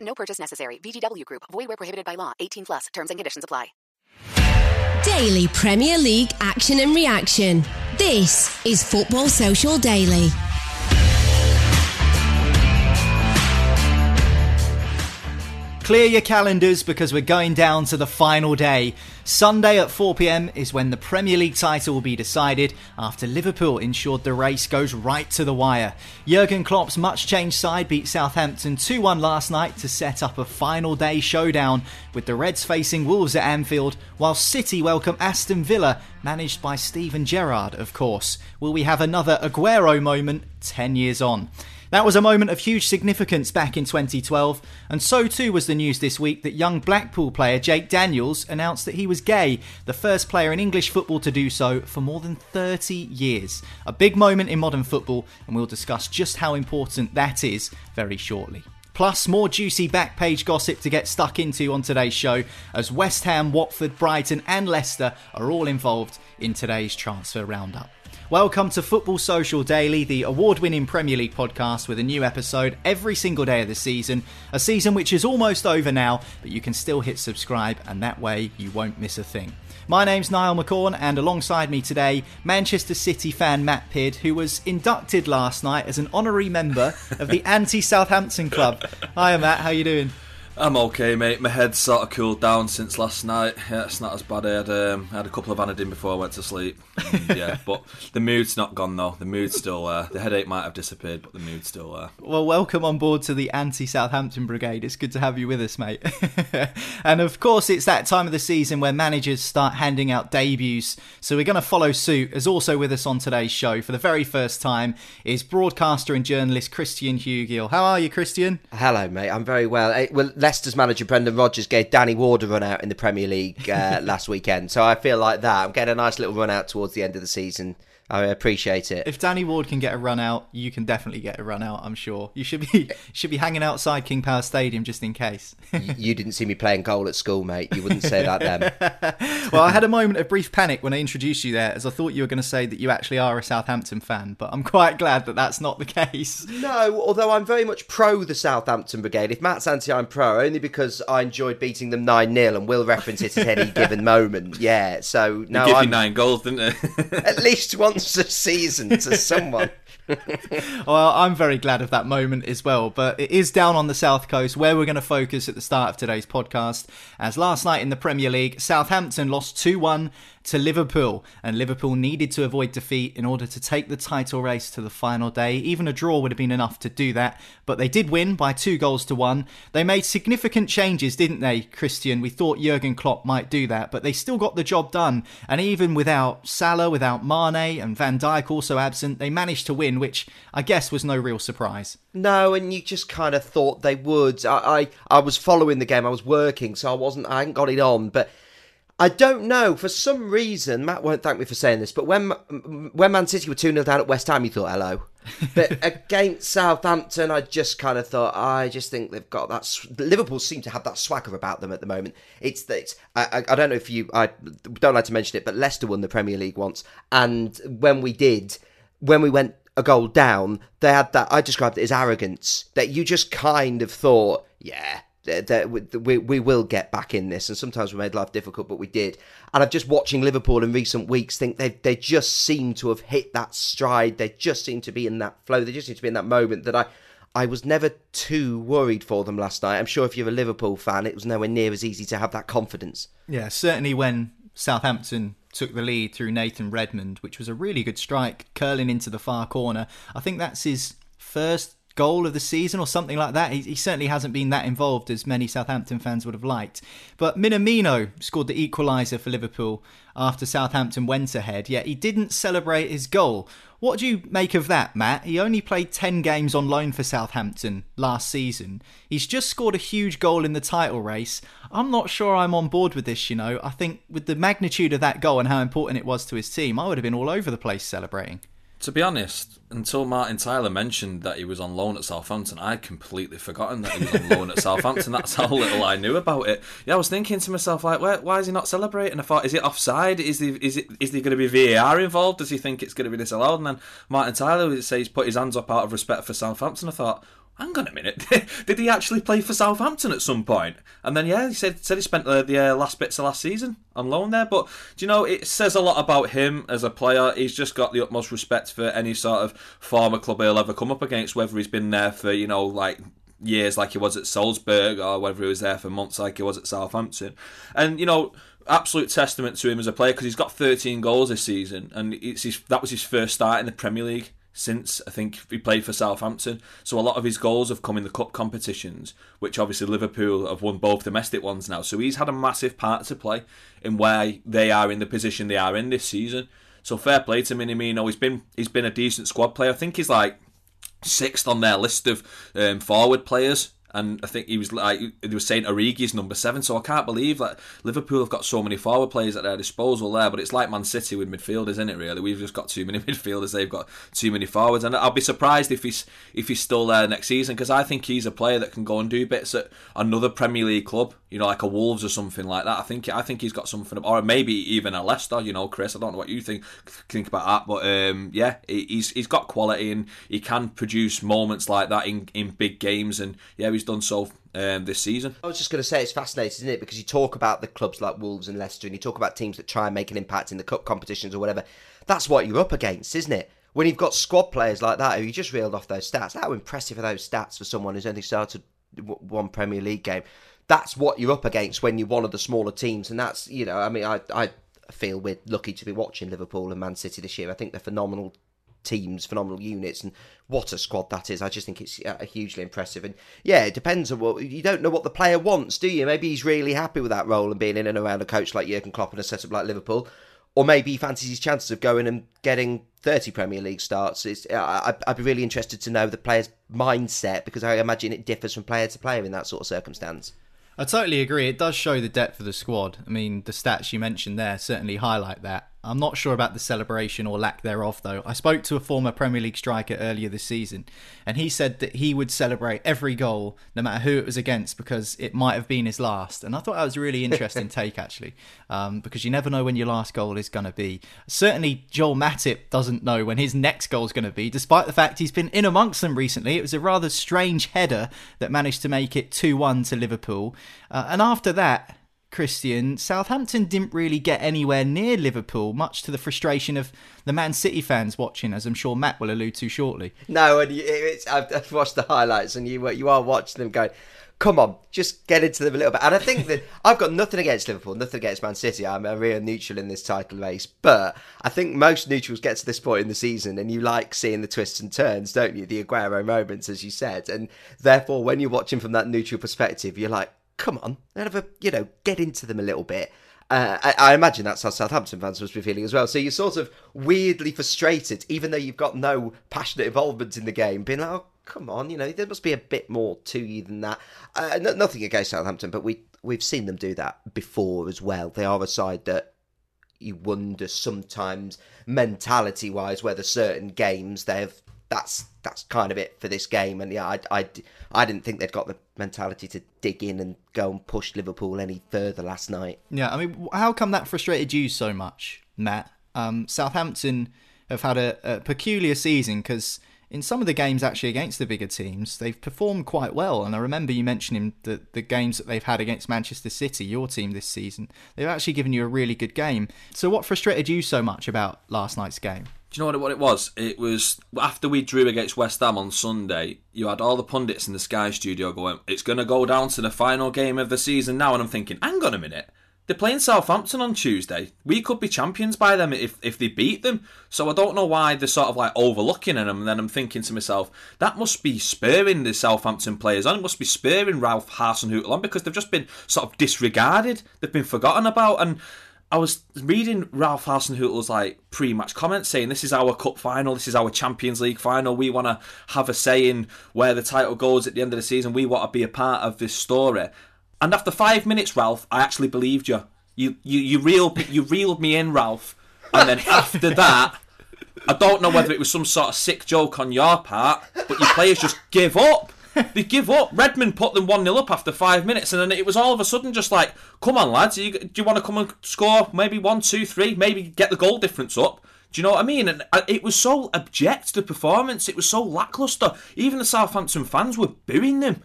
No purchase necessary. VGW Group. Void where prohibited by law. 18 plus. Terms and conditions apply. Daily Premier League action and reaction. This is Football Social Daily. Clear your calendars because we're going down to the final day. Sunday at 4pm is when the Premier League title will be decided after Liverpool ensured the race goes right to the wire. Jurgen Klopp's much changed side beat Southampton 2 1 last night to set up a final day showdown with the Reds facing Wolves at Anfield, while City welcome Aston Villa, managed by Steven Gerrard, of course. Will we have another Aguero moment 10 years on? That was a moment of huge significance back in 2012, and so too was the news this week that young Blackpool player Jake Daniels announced that he was gay, the first player in English football to do so for more than 30 years. A big moment in modern football, and we'll discuss just how important that is very shortly. Plus, more juicy back page gossip to get stuck into on today's show, as West Ham, Watford, Brighton, and Leicester are all involved in today's transfer roundup. Welcome to Football Social Daily, the award winning Premier League podcast with a new episode every single day of the season. A season which is almost over now, but you can still hit subscribe, and that way you won't miss a thing. My name's Niall McCorn, and alongside me today, Manchester City fan Matt Pidd, who was inducted last night as an honorary member of the anti Southampton Club. Hiya, Matt, how you doing? I'm okay, mate. My head's sort of cooled down since last night. Yeah, it's not as bad. I had, um, I had a couple of Anadin before I went to sleep. And, yeah, but the mood's not gone though. The mood's still there. The headache might have disappeared, but the mood's still there. Well, welcome on board to the anti Southampton Brigade. It's good to have you with us, mate. and of course, it's that time of the season where managers start handing out debuts. So we're going to follow suit. As also with us on today's show for the very first time is broadcaster and journalist Christian Hewgill. How are you, Christian? Hello, mate. I'm very well. Eh, Well, Leicester's manager Brendan Rodgers gave Danny Ward a run out in the Premier League uh, last weekend, so I feel like that. I'm getting a nice little run out towards the end of the season. I appreciate it. If Danny Ward can get a run out, you can definitely get a run out. I'm sure you should be should be hanging outside King Power Stadium just in case. Y- you didn't see me playing goal at school, mate. You wouldn't say that then. well, I had a moment of brief panic when I introduced you there, as I thought you were going to say that you actually are a Southampton fan. But I'm quite glad that that's not the case. No, although I'm very much pro the Southampton Brigade. If Matt's anti, I'm pro, only because I enjoyed beating them 9 0 and will reference it at any given moment. Yeah, so no, give I'm you nine goals, didn't they? at least once a season to someone. Well, I'm very glad of that moment as well. But it is down on the south coast where we're going to focus at the start of today's podcast. As last night in the Premier League, Southampton lost 2 1 to Liverpool, and Liverpool needed to avoid defeat in order to take the title race to the final day. Even a draw would have been enough to do that, but they did win by two goals to one. They made significant changes, didn't they, Christian? We thought Jurgen Klopp might do that, but they still got the job done. And even without Salah, without Mane, and Van Dijk also absent, they managed to win, which I guess was no real surprise. No, and you just kind of thought they would. I, I, I was following the game. I was working, so I wasn't. I hadn't got it on, but I don't know. For some reason, Matt won't thank me for saying this, but when when Man City were 2 0 down at West Ham, you thought, hello. But against Southampton, I just kind of thought, I just think they've got that. Liverpool seem to have that swagger about them at the moment. It's that I, I, don't know if you, I don't like to mention it, but Leicester won the Premier League once. And when we did, when we went a goal down, they had that, I described it as arrogance, that you just kind of thought, yeah, that we, we will get back in this. And sometimes we made life difficult, but we did. And I've just watching Liverpool in recent weeks think they they just seem to have hit that stride. They just seem to be in that flow. They just seem to be in that moment that I. I was never too worried for them last night. I'm sure if you're a Liverpool fan, it was nowhere near as easy to have that confidence. Yeah, certainly when Southampton took the lead through Nathan Redmond, which was a really good strike, curling into the far corner. I think that's his first goal of the season or something like that. He, he, certainly hasn't been that involved as many Southampton fans would have liked. But Minamino scored the equaliser for Liverpool after Southampton went ahead, yet he didn't celebrate his goal. What do you make of that, Matt? He only played 10 games on loan for Southampton last season. He's just scored a huge goal in the title race. I'm not sure I'm on board with this, you know. I think with the magnitude of that goal and how important it was to his team, I would have been all over the place celebrating. To be honest, until Martin Tyler mentioned that he was on loan at Southampton, I'd completely forgotten that he was on loan at Southampton. That's how little I knew about it. Yeah, I was thinking to myself, like, why, why is he not celebrating? I thought, is it offside? Is he, is it is there going to be VAR involved? Does he think it's going to be disallowed? And then Martin Tyler says he's put his hands up out of respect for Southampton. I thought, hang on a minute, did he actually play for Southampton at some point? And then yeah, he said said he spent the, uh, last bits of last season on loan there. But do you know it says a lot about him as a player? He's just got the utmost respect for any sort of former club he'll ever come up against, whether he's been there for you know like years like he was at Salzburg or whether he was there for months like he was at Southampton. And you know absolute testament to him as a player because he's got 13 goals this season, and it's his, that was his first start in the Premier League since I think he played for Southampton. So a lot of his goals have come in the cup competitions, which obviously Liverpool have won both domestic ones now. So he's had a massive part to play in where they are in the position they are in this season. So fair play to Minamino. He's been he's been a decent squad player. I think he's like sixth on their list of um, forward players and I think he was like he was saying Origi's number seven. So I can't believe that Liverpool have got so many forward players at their disposal there. But it's like Man City with midfielders, isn't it? Really, we've just got too many midfielders. They've got too many forwards, and I'll be surprised if he's if he's still there next season because I think he's a player that can go and do bits at another Premier League club. You know, like a Wolves or something like that. I think I think he's got something, or maybe even a Leicester. You know, Chris. I don't know what you think think about that, but um, yeah, he's he's got quality and he can produce moments like that in in big games, and yeah, he's done so um, this season. I was just going to say it's fascinating, isn't it? Because you talk about the clubs like Wolves and Leicester, and you talk about teams that try and make an impact in the cup competitions or whatever. That's what you're up against, isn't it? When you've got squad players like that, who you just reeled off those stats, how impressive are those stats for someone who's only started one Premier League game? That's what you're up against when you're one of the smaller teams, and that's you know, I mean, I I feel we're lucky to be watching Liverpool and Man City this year. I think they're phenomenal teams, phenomenal units, and what a squad that is. I just think it's uh, hugely impressive. And yeah, it depends on what you don't know what the player wants, do you? Maybe he's really happy with that role and being in and around a coach like Jurgen Klopp and a setup like Liverpool, or maybe he fancies his chances of going and getting 30 Premier League starts. It's, I, I'd be really interested to know the player's mindset because I imagine it differs from player to player in that sort of circumstance. I totally agree. It does show the depth of the squad. I mean, the stats you mentioned there certainly highlight that. I'm not sure about the celebration or lack thereof, though. I spoke to a former Premier League striker earlier this season, and he said that he would celebrate every goal, no matter who it was against, because it might have been his last. And I thought that was a really interesting take, actually, um, because you never know when your last goal is going to be. Certainly, Joel Matip doesn't know when his next goal is going to be, despite the fact he's been in amongst them recently. It was a rather strange header that managed to make it 2 1 to Liverpool. Uh, and after that, Christian, Southampton didn't really get anywhere near Liverpool, much to the frustration of the Man City fans watching, as I'm sure Matt will allude to shortly. No, and I've, watched the highlights, and you you are watching them going, "Come on, just get into them a little bit." And I think that I've got nothing against Liverpool, nothing against Man City. I'm a real neutral in this title race, but I think most neutrals get to this point in the season, and you like seeing the twists and turns, don't you? The Aguero moments, as you said, and therefore, when you're watching from that neutral perspective, you're like come on, have a you know get into them a little bit. Uh, I, I, imagine that's how Southampton fans must be feeling as well. So you're sort of weirdly frustrated, even though you've got no passionate involvement in the game, being like, oh, come on, you know, there must be a bit more to you than that. Uh, no, nothing against Southampton, but we we've seen them do that before as well. They are a side that you wonder sometimes mentality wise whether certain games they've that's that's kind of it for this game. And yeah, I, I, I didn't think they'd got the mentality to dig in and go and push Liverpool any further last night. Yeah, I mean, how come that frustrated you so much, Matt? Um, Southampton have had a, a peculiar season because in some of the games actually against the bigger teams, they've performed quite well. And I remember you mentioning the, the games that they've had against Manchester City, your team this season. They've actually given you a really good game. So, what frustrated you so much about last night's game? Do you know what it, was? It was after we drew against West Ham on Sunday. You had all the pundits in the Sky studio going, "It's going to go down to the final game of the season now," and I'm thinking, "Hang on a minute." They're playing Southampton on Tuesday. We could be champions by them if, if they beat them. So I don't know why they're sort of like overlooking them. And then I'm thinking to myself, that must be spurring the Southampton players on. It must be spurring Ralph Hasenhüttl on because they've just been sort of disregarded. They've been forgotten about. And I was reading Ralph Hasenhüttl's like pre-match comments saying this is our cup final, this is our Champions League final. We want to have a say in where the title goes at the end of the season. We want to be a part of this story. And after five minutes, Ralph, I actually believed you. You you you reeled you reeled me in, Ralph. And then after that, I don't know whether it was some sort of sick joke on your part, but your players just give up. They give up. Redmond put them 1 0 up after five minutes, and then it was all of a sudden just like, come on, lads, you, do you want to come and score maybe one, two, three, maybe get the goal difference up? Do you know what I mean? And uh, it was so abject, the performance. It was so lacklustre. Even the Southampton fans were booing them.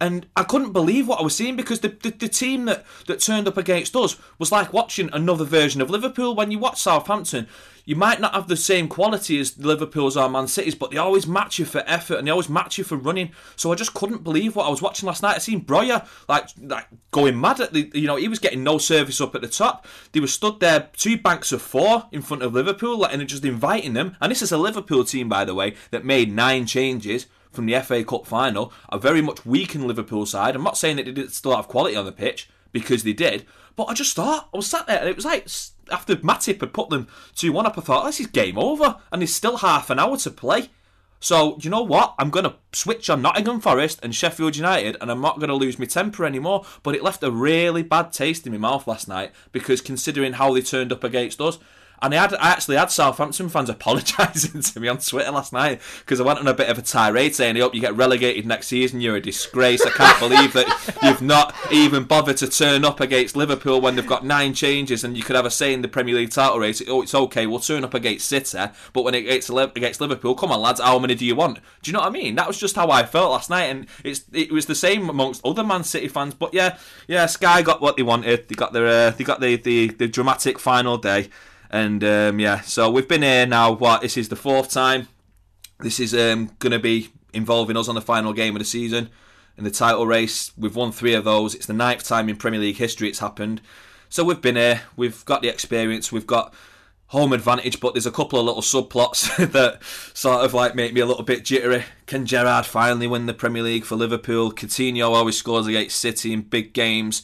And I couldn't believe what I was seeing because the, the, the, team that, that turned up against us was like watching another version of Liverpool. When you watch Southampton, you might not have the same quality as Liverpool's or Man City's, but they always match you for effort and they always match you for running. So I just couldn't believe what I was watching last night. I seen Broja like like going mad at the you know he was getting no service up at the top. They were stood there two banks of four in front of Liverpool, and just inviting them. And this is a Liverpool team, by the way, that made nine changes from the FA Cup final, a very much weakened Liverpool side. I'm not saying that they didn't still have quality on the pitch because they did, but I just thought I was sat there and it was like after Matip had put them 2 1 up, I thought this is game over and there's still half an hour to play. So, you know what? I'm going to switch on Nottingham Forest and Sheffield United, and I'm not going to lose my temper anymore. But it left a really bad taste in my mouth last night because considering how they turned up against us, and I, had, I actually had Southampton fans apologising to me on Twitter last night because I went on a bit of a tirade saying, I hope you get relegated next season. You're a disgrace. I can't believe that you've not even bothered to turn up against Liverpool when they've got nine changes and you could have a say in the Premier League title race. Oh, it's okay. We'll turn up against City. But when it gets against Liverpool, come on, lads, how many do you want? Do you know what I mean? That was just how I felt last night. And it's it was the same amongst other Man City fans. But yeah, yeah, Sky got what they wanted. They got their uh, they got the, the, the dramatic final day. And um, yeah, so we've been here now. What this is the fourth time. This is um, going to be involving us on the final game of the season in the title race. We've won three of those. It's the ninth time in Premier League history it's happened. So we've been here. We've got the experience. We've got home advantage, but there's a couple of little subplots that sort of like make me a little bit jittery. Can Gerrard finally win the Premier League for Liverpool? Coutinho always scores against City in big games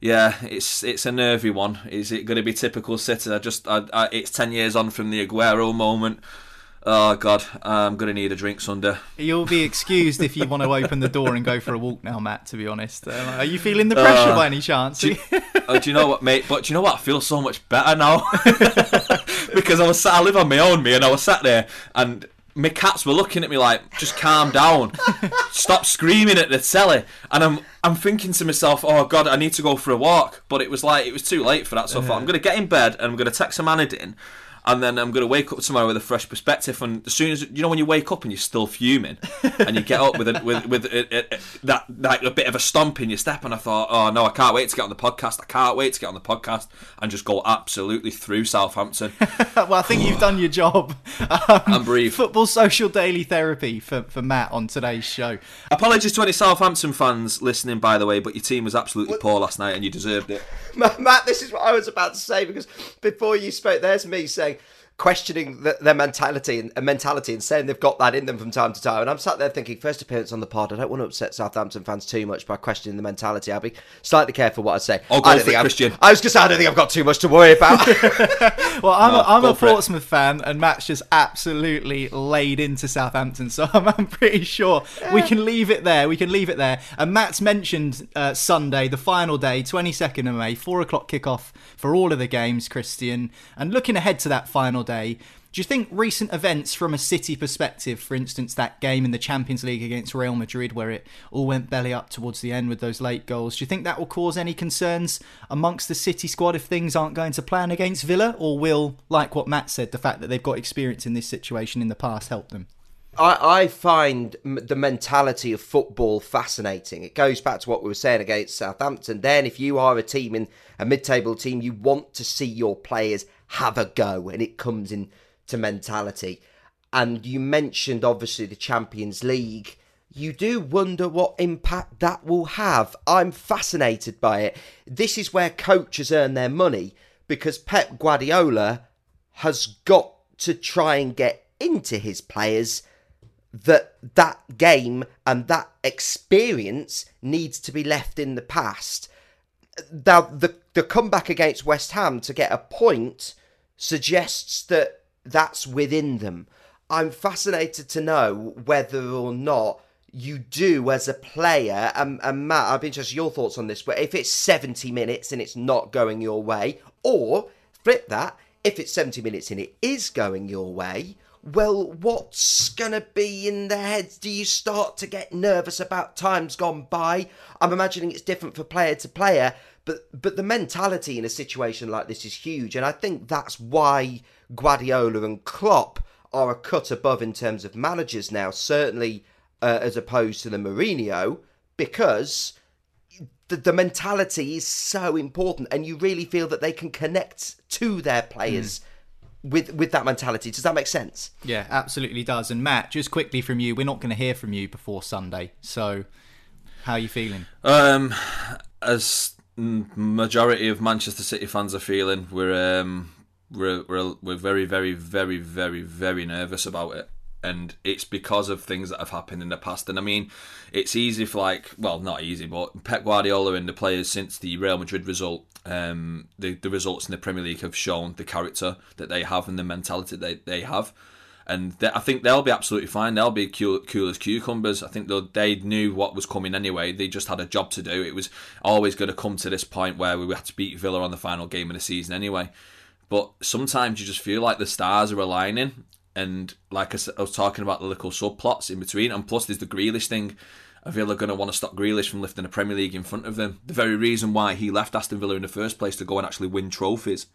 yeah, it's it's a nervy one. Is it going to be typical City? I just, I, I, it's ten years on from the Aguero moment. Oh God, I'm going to need a drink, Sunder. You'll be excused if you want to open the door and go for a walk now, Matt. To be honest, uh, are you feeling the pressure uh, by any chance? Do, uh, do, you know what, mate? But do you know what? I feel so much better now because I was sat, I live on my own, me, and I was sat there and my cats were looking at me like, just calm down, stop screaming at the telly. And I'm I'm thinking to myself, oh god, I need to go for a walk. But it was like it was too late for that. So I thought I'm gonna get in bed and I'm gonna text a in and then I'm going to wake up tomorrow with a fresh perspective. And as soon as you know when you wake up and you're still fuming, and you get up with a, with with a, a, that like a bit of a stomp in your step, and I thought, oh no, I can't wait to get on the podcast. I can't wait to get on the podcast and just go absolutely through Southampton. well, I think you've done your job. Um, and breathe. Football social daily therapy for for Matt on today's show. Apologies to any Southampton fans listening, by the way, but your team was absolutely what? poor last night, and you deserved it. Matt, this is what I was about to say because before you spoke, there's me saying questioning the, their mentality and, and mentality and saying they've got that in them from time to time. And I'm sat there thinking, first appearance on the pod. I don't want to upset Southampton fans too much by questioning the mentality. I'll be slightly careful what I say. Oh, go I don't for it, think I've- Christian. I was going to say I don't think I've got too much to worry about. Well, I'm No, a, I'm a for it. Portsmouth fan, and Matt's just absolutely laid into Southampton, so I'm, I'm pretty sure we can leave it there. We can leave it there. And Matt's mentioned uh, Sunday, the final day, 22nd of May, 4 o'clock kickoff for all of the games, Christian. And looking ahead to that final day, do you think recent events from a City perspective, for instance, that game in the Champions League against Real Madrid where it all went belly up towards the end with those late goals, do you think that will cause any concerns amongst the City squad if things aren't going to plan against Villa? Or will, like what Matt said, the fact that they've got experience in this situation in the past help them? I, I find the mentality of football fascinating. It goes back to what we were saying against Southampton. Then, if you are a team in a mid-table team, you want to see your players have a go, and it comes in to mentality. And you mentioned obviously the Champions League. You do wonder what impact that will have. I'm fascinated by it. This is where coaches earn their money because Pep Guardiola has got to try and get into his players that that game and that experience needs to be left in the past. Now, the the comeback against West Ham to get a point suggests that that's within them. I'm fascinated to know whether or not you do as a player, and, and Matt, I'd be interested in your thoughts on this, but if it's 70 minutes and it's not going your way, or flip that, if it's 70 minutes and it is going your way, well, what's going to be in their heads? Do you start to get nervous about times gone by? I'm imagining it's different for player to player, but but the mentality in a situation like this is huge, and I think that's why Guardiola and Klopp are a cut above in terms of managers now, certainly uh, as opposed to the Mourinho, because the, the mentality is so important, and you really feel that they can connect to their players with with that mentality. Does that make sense? Yeah, absolutely does. And Matt, just quickly from you, we're not going to hear from you before Sunday. So, how are you feeling? Um, as mm, majority of Manchester City fans are feeling, we're um, we're we're we're very very very very very nervous about it, and it's because of things that have happened in the past. And I mean, it's easy for like, well, not easy, but Pep Guardiola and the players since the Real Madrid result, um, the the results in the Premier League have shown the character that they have and the mentality they they have. And they, I think they'll be absolutely fine. They'll be cool, cool as cucumbers. I think they knew what was coming anyway. They just had a job to do. It was always going to come to this point where we had to beat Villa on the final game of the season anyway. But sometimes you just feel like the stars are aligning. And like I was talking about the little subplots in between. And plus, there's the Grealish thing. Villa going to want to stop Grealish from lifting the Premier League in front of them? The very reason why he left Aston Villa in the first place to go and actually win trophies.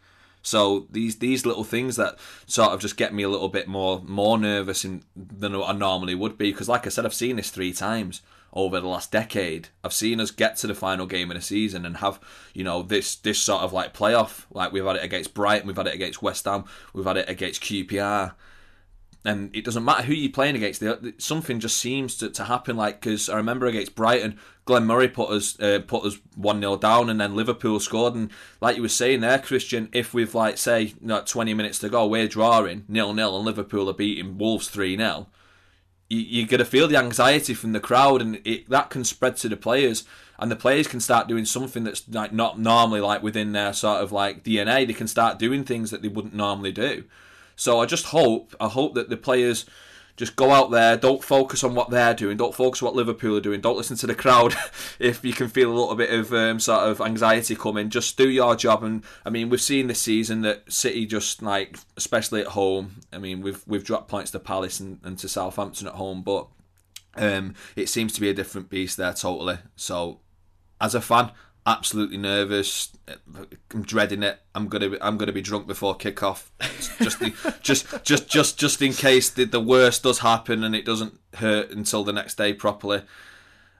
So these these little things that sort of just get me a little bit more more nervous in, than I normally would be because, like I said, I've seen this three times over the last decade. I've seen us get to the final game of the season and have you know this this sort of like playoff. Like we've had it against Brighton, we've had it against West Ham, we've had it against QPR and it doesn't matter who you're playing against. Something just seems to, to happen. Like because I remember against Brighton, Glenn Murray put us uh, put us one 0 down, and then Liverpool scored. And like you were saying there, Christian, if we've like say you know, 20 minutes to go, we're drawing nil nil, and Liverpool are beating Wolves three 0 you, you're going to feel the anxiety from the crowd, and it, that can spread to the players, and the players can start doing something that's like not normally like within their sort of like DNA. They can start doing things that they wouldn't normally do. So I just hope, I hope that the players just go out there, don't focus on what they're doing, don't focus on what Liverpool are doing, don't listen to the crowd. if you can feel a little bit of um, sort of anxiety coming, just do your job. And I mean, we've seen this season that City just like, especially at home. I mean, we've we've dropped points to Palace and, and to Southampton at home, but um, it seems to be a different beast there totally. So, as a fan, absolutely nervous. I'm dreading it. I'm gonna I'm gonna be drunk before kickoff, just the, just just just just in case the, the worst does happen and it doesn't hurt until the next day properly.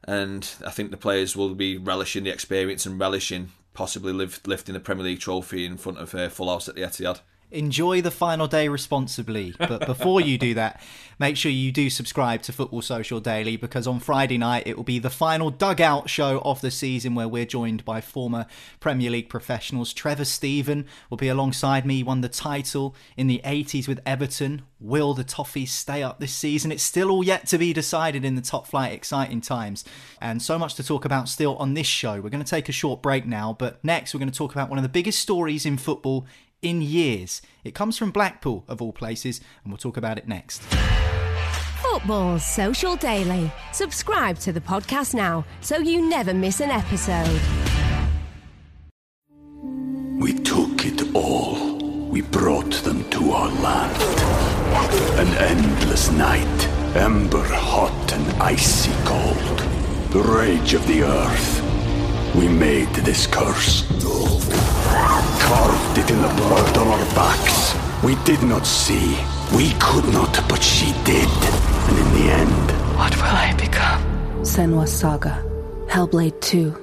And I think the players will be relishing the experience and relishing possibly lifting the Premier League trophy in front of a full house at the Etihad. Enjoy the final day responsibly. But before you do that, make sure you do subscribe to Football Social Daily because on Friday night it will be the final dugout show of the season where we're joined by former Premier League professionals. Trevor Steven will be alongside me. Won the title in the 80s with Everton. Will the Toffees stay up this season? It's still all yet to be decided in the top flight. Exciting times. And so much to talk about still on this show. We're going to take a short break now, but next we're going to talk about one of the biggest stories in football in years. It comes from Blackpool, of all places, and we'll talk about it next. Football Social Daily. Subscribe to the podcast now so you never miss an episode. We took it all. We brought them to our land. An endless night, ember hot and icy cold. The rage of the earth. We made this curse. Carved it in the blood on our backs. We did not see. We could not, but she did. And in the end, What will I become? Senua's Saga. Hellblade 2.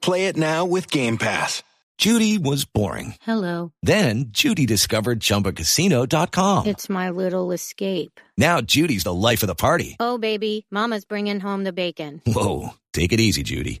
Play it now with Game Pass. Judy was boring. Hello. Then Judy discovered ChumbaCasino.com. It's my little escape. Now Judy's the life of the party. Oh, baby, Mama's bringing home the bacon. Whoa, take it easy, Judy.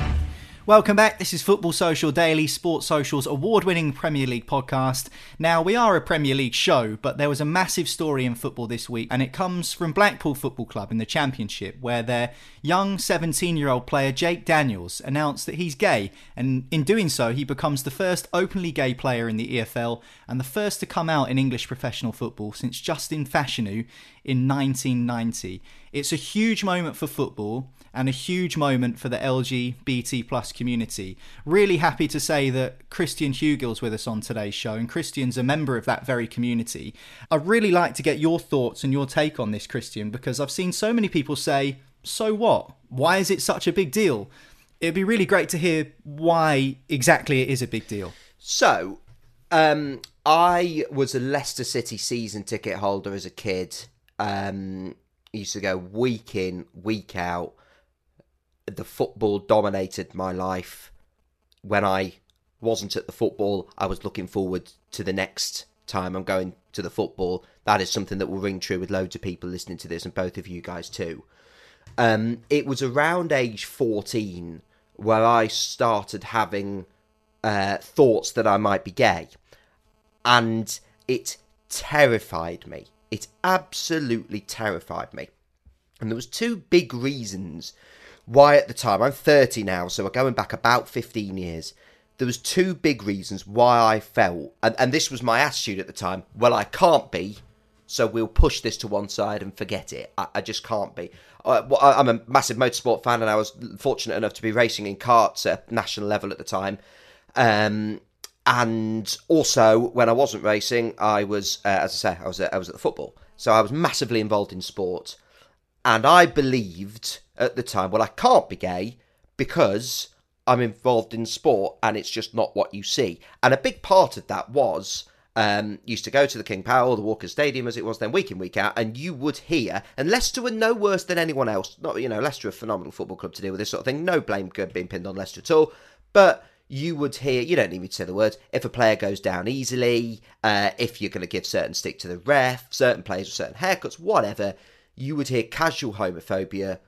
Welcome back. This is Football Social Daily, Sports Social's award winning Premier League podcast. Now, we are a Premier League show, but there was a massive story in football this week, and it comes from Blackpool Football Club in the Championship, where their young 17 year old player Jake Daniels announced that he's gay, and in doing so, he becomes the first openly gay player in the EFL and the first to come out in English professional football since Justin Fashanu in 1990. It's a huge moment for football and a huge moment for the LGBT plus community. Really happy to say that Christian Hewgill's with us on today's show, and Christian's a member of that very community. I'd really like to get your thoughts and your take on this, Christian, because I've seen so many people say, so what? Why is it such a big deal? It'd be really great to hear why exactly it is a big deal. So, um, I was a Leicester City season ticket holder as a kid. Um, used to go week in, week out. The football dominated my life. When I wasn't at the football, I was looking forward to the next time I'm going to the football. That is something that will ring true with loads of people listening to this, and both of you guys too. Um, it was around age 14 where I started having uh, thoughts that I might be gay. And it terrified me. It absolutely terrified me. And there was two big reasons why at the time, I'm 30 now, so we're going back about 15 years. There was two big reasons why I felt, and, and this was my attitude at the time, well, I can't be, so we'll push this to one side and forget it. I, I just can't be. I, I'm a massive motorsport fan, and I was fortunate enough to be racing in karts at national level at the time. Um, and also, when I wasn't racing, I was, uh, as I say, I was at, I was at the football, so I was massively involved in sport. And I believed at the time, well, I can't be gay because I'm involved in sport, and it's just not what you see. And a big part of that was um, used to go to the King Power, or the Walker Stadium as it was then, week in, week out, and you would hear, and Leicester were no worse than anyone else. Not, you know, Leicester a phenomenal football club to deal with this sort of thing. No blame being pinned on Leicester at all. But you would hear, you don't need me to say the words, if a player goes down easily, uh, if you're going to give certain stick to the ref, certain players with certain haircuts, whatever, you would hear casual homophobia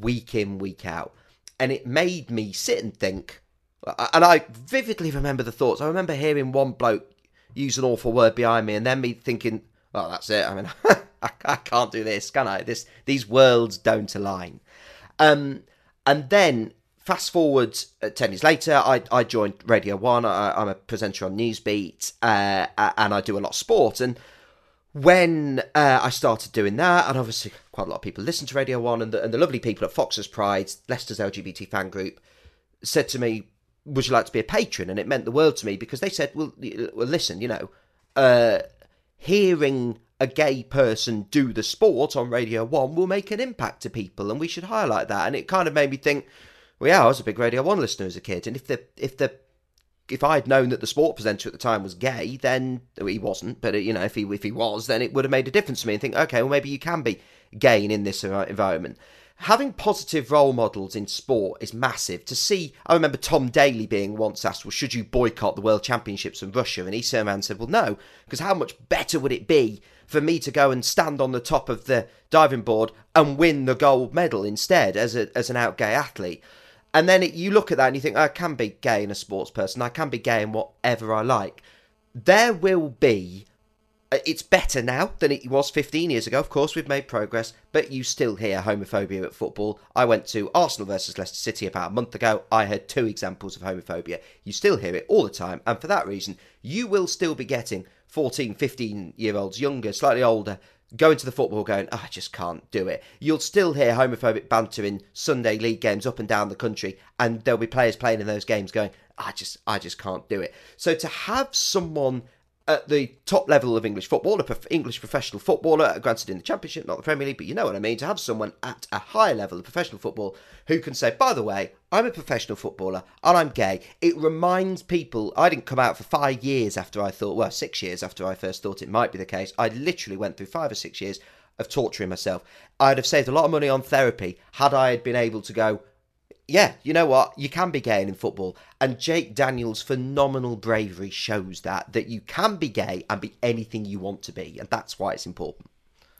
week in, week out. And it made me sit and think, and I vividly remember the thoughts. I remember hearing one bloke use an awful word behind me, and then me thinking, "Oh, that's it. I mean, I, can't do this, can I? This these worlds don't align." Um, and then fast forward uh, ten years later, I, I joined Radio One. I, am a presenter on Newsbeat, uh, and I do a lot of sport. And when uh, I started doing that, and obviously quite a lot of people listen to Radio One, and the, and the lovely people at Foxes Pride, Leicester's LGBT fan group, said to me, "Would you like to be a patron?" And it meant the world to me because they said, "Well, well listen, you know, uh, hearing a gay person do the sport on Radio 1 will make an impact to people, and we should highlight that. And it kind of made me think, well, yeah, I was a big Radio 1 listener as a kid, and if the if the if I'd known that the sport presenter at the time was gay, then well, he wasn't. But uh, you know, if he if he was, then it would have made a difference to me. And think, okay, well, maybe you can be gay in this environment. Having positive role models in sport is massive. To see, I remember Tom Daley being once asked, "Well, should you boycott the World Championships in Russia?" And he turned said, "Well, no, because how much better would it be for me to go and stand on the top of the diving board and win the gold medal instead as a as an out gay athlete?" And then it, you look at that and you think, I can be gay in a sports person. I can be gay in whatever I like. There will be. uh, It's better now than it was 15 years ago. Of course, we've made progress, but you still hear homophobia at football. I went to Arsenal versus Leicester City about a month ago. I heard two examples of homophobia. You still hear it all the time. And for that reason, you will still be getting 14, 15 year olds, younger, slightly older, going to the football going, oh, I just can't do it. You'll still hear homophobic banter in Sunday league games up and down the country, and there'll be players playing in those games going, I just I just can't do it. So to have someone at the top level of English football, a prof- English professional footballer, granted in the Championship, not the Premier League, but you know what I mean, to have someone at a higher level of professional football who can say, by the way, I'm a professional footballer and I'm gay. It reminds people, I didn't come out for five years after I thought, well, six years after I first thought it might be the case. I literally went through five or six years of torturing myself. I'd have saved a lot of money on therapy had I had been able to go, yeah, you know what? You can be gay in football. And Jake Daniels' phenomenal bravery shows that, that you can be gay and be anything you want to be. And that's why it's important.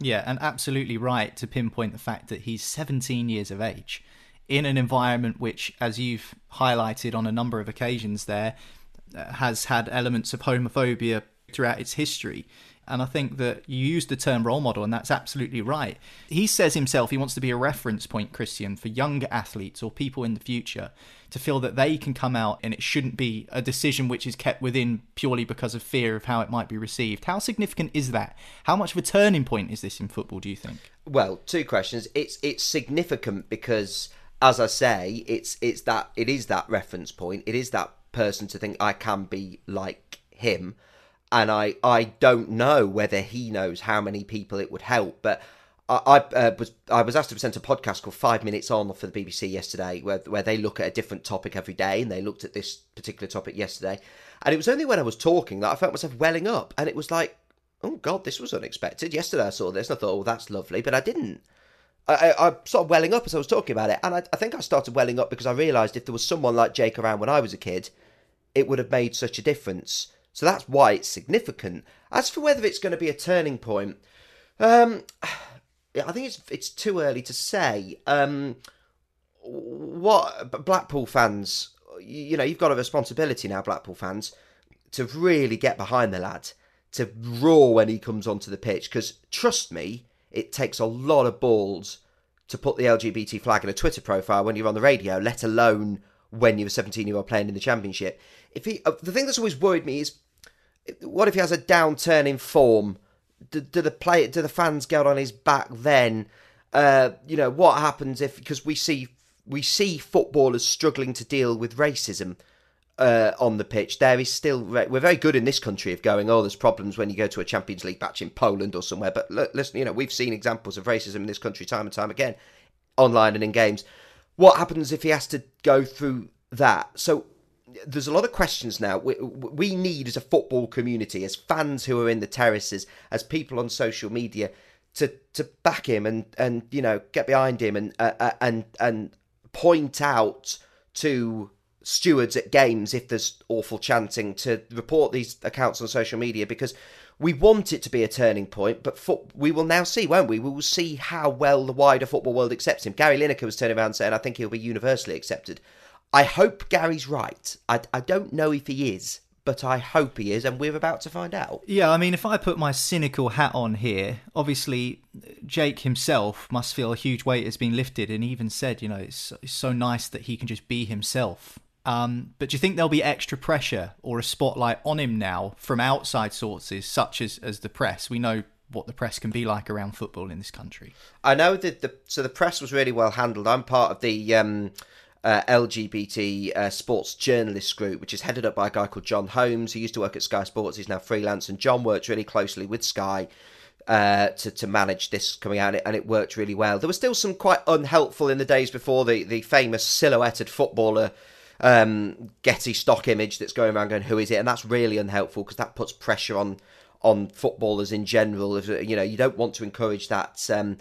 Yeah, and absolutely right to pinpoint the fact that he's 17 years of age in an environment which, as you've highlighted on a number of occasions there, uh, has had elements of homophobia throughout its history. And I think that you used the term role model, and that's absolutely right. He says himself he wants to be a reference point, Christian, for younger athletes or people in the future to feel that they can come out and it shouldn't be a decision which is kept within purely because of fear of how it might be received. How significant is that? How much of a turning point is this in football, do you think? Well, two questions. It's it's significant because as I say, it's it's that it is that reference point. It is that person to think I can be like him and I I don't know whether he knows how many people it would help, but I, uh, was I was asked to present a podcast called Five Minutes On for the BBC yesterday, where where they look at a different topic every day, and they looked at this particular topic yesterday, and it was only when I was talking that I felt myself welling up, and it was like, oh god, this was unexpected. Yesterday I saw this and I thought, oh, that's lovely, but I didn't. I, I, I sort of welling up as I was talking about it, and I, I think I started welling up because I realised if there was someone like Jake around when I was a kid, it would have made such a difference. So that's why it's significant. As for whether it's going to be a turning point, um, I think it's it's too early to say. Um, what Blackpool fans, you know, you've got a responsibility now, Blackpool fans, to really get behind the lad, to roar when he comes onto the pitch. Because trust me, it takes a lot of balls to put the LGBT flag in a Twitter profile when you're on the radio, let alone when you're a 17 year old playing in the championship. If he, uh, the thing that's always worried me is, what if he has a downturn in form? Do, do the play, do the fans get on his back then? Uh, you know what happens if because we see we see footballers struggling to deal with racism uh, on the pitch. There is still we're very good in this country of going, oh, there's problems when you go to a Champions League match in Poland or somewhere. But look, listen, you know we've seen examples of racism in this country time and time again, online and in games. What happens if he has to go through that? So there's a lot of questions now. We, we need, as a football community, as fans who are in the terraces, as people on social media, to to back him and and you know get behind him and uh, uh, and and point out to stewards at games if there's awful chanting to report these accounts on social media because we want it to be a turning point, but foot, we will now see, won't we? We will see how well the wider football world accepts him. Gary Lineker was turning around saying, I think he'll be universally accepted. I hope Gary's right. I, I don't know if he is, but I hope he is, and we're about to find out. Yeah, I mean, if I put my cynical hat on here, obviously Jake himself must feel a huge weight has been lifted, and even said, you know, it's, it's so nice that he can just be himself. Um, but do you think there'll be extra pressure or a spotlight on him now from outside sources, such as as the press? We know what the press can be like around football in this country. I know that the so the press was really well handled. I'm part of the um, uh, LGBT uh, sports journalist group, which is headed up by a guy called Jon Holmes, who used to work at Sky Sports. He's now freelance, and Jon works really closely with Sky. uh, to to manage this coming out, and it worked really well. There was still some quite unhelpful in the days before the the famous silhouetted footballer um, Getty stock image that's going around going, who is it? And that's really unhelpful because that puts pressure on on footballers in general. You know, you don't want to encourage that um,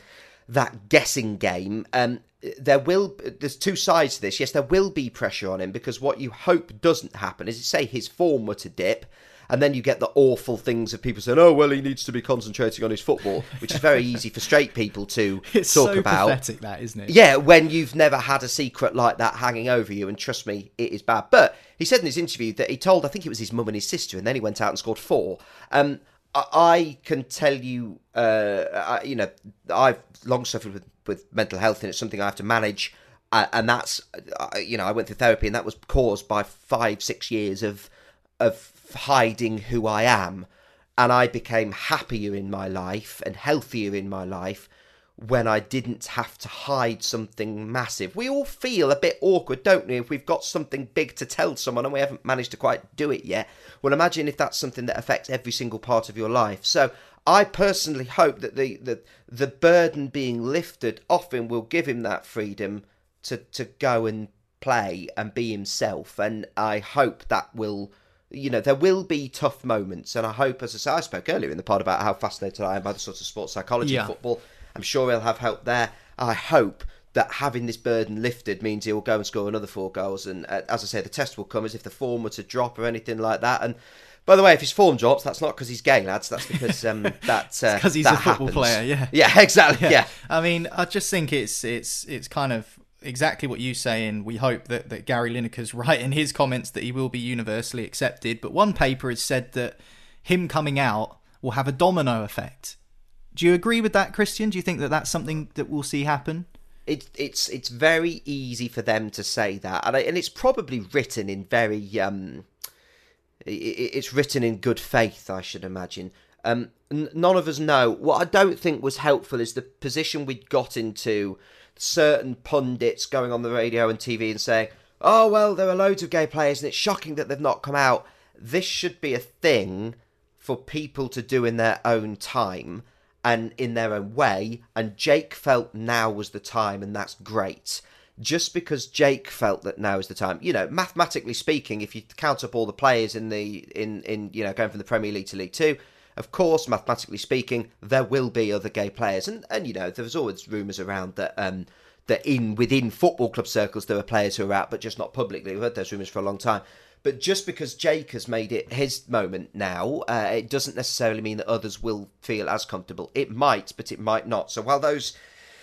that guessing game. Um, there will there's two sides to this. Yes, there will be pressure on him because what you hope doesn't happen is say his form were to dip and then you get the awful things of people saying, "Oh, well, he needs to be concentrating on his football," which is very easy for straight people to it's talk so about. Pathetic, that isn't it? Yeah, when you've never had a secret like that hanging over you, and trust me, it is bad. But he said in his interview that he told, I think it was his mum and his sister, and then he went out and scored four. Um, I, I can tell you, uh, I, you know, I've long suffered with, with mental health, and it's something I have to manage. Uh, and that's, uh, you know, I went through therapy, and that was caused by five, six years of of hiding who I am. And I became happier in my life and healthier in my life when I didn't have to hide something massive. We all feel a bit awkward, don't we, if we've got something big to tell someone and we haven't managed to quite do it yet. Well, imagine if that's something that affects every single part of your life. So I personally hope that the, the, the burden being lifted off him will give him that freedom to, to go and play and be himself. And I hope that will you know, there will be tough moments, and I hope, as I said, I spoke earlier in the pod about how fascinated I am by the sort of sports psychology Yeah. of football. I'm sure he'll have help there. I hope that having this burden lifted means he'll go and score another four goals. And uh, as I say, the test will come as if the form were to drop or anything like that. And by the way, if his form drops, that's not because he's gay, lads. That's because um, that uh, because he's that a football happens. player. Yeah, yeah, exactly. Yeah. I mean, I just think it's it's it's kind of exactly what you say, and we hope that that Gary Lineker's right in his comments that he will be universally accepted. But one paper has said that him coming out will have a domino effect. Do you agree with that, Christian? Do you think that that's something that we'll see happen? it, it's it's very easy for them to say that, and, I, and it's probably written in very um, it's written in good faith, I should imagine. Um, n- none of us know. What I don't think was helpful is the position we got into. Certain pundits going on the radio and TV and saying, "Oh well, there are loads of gay players, and it's shocking that they've not come out." This should be a thing for people to do in their own time and in their own way. And Jake felt now was the time, and that's great. Just because Jake felt that now is the time, you know, mathematically speaking, if you count up all the players in the in in you know going from the Premier League to League Two, of course, mathematically speaking, there will be other gay players, and and you know, there's always rumours around that um that in within football club circles there are players who are out, but just not publicly. We've heard those rumours for a long time. But just because Jake has made it his moment now, uh, it doesn't necessarily mean that others will feel as comfortable. It might, but it might not. So while those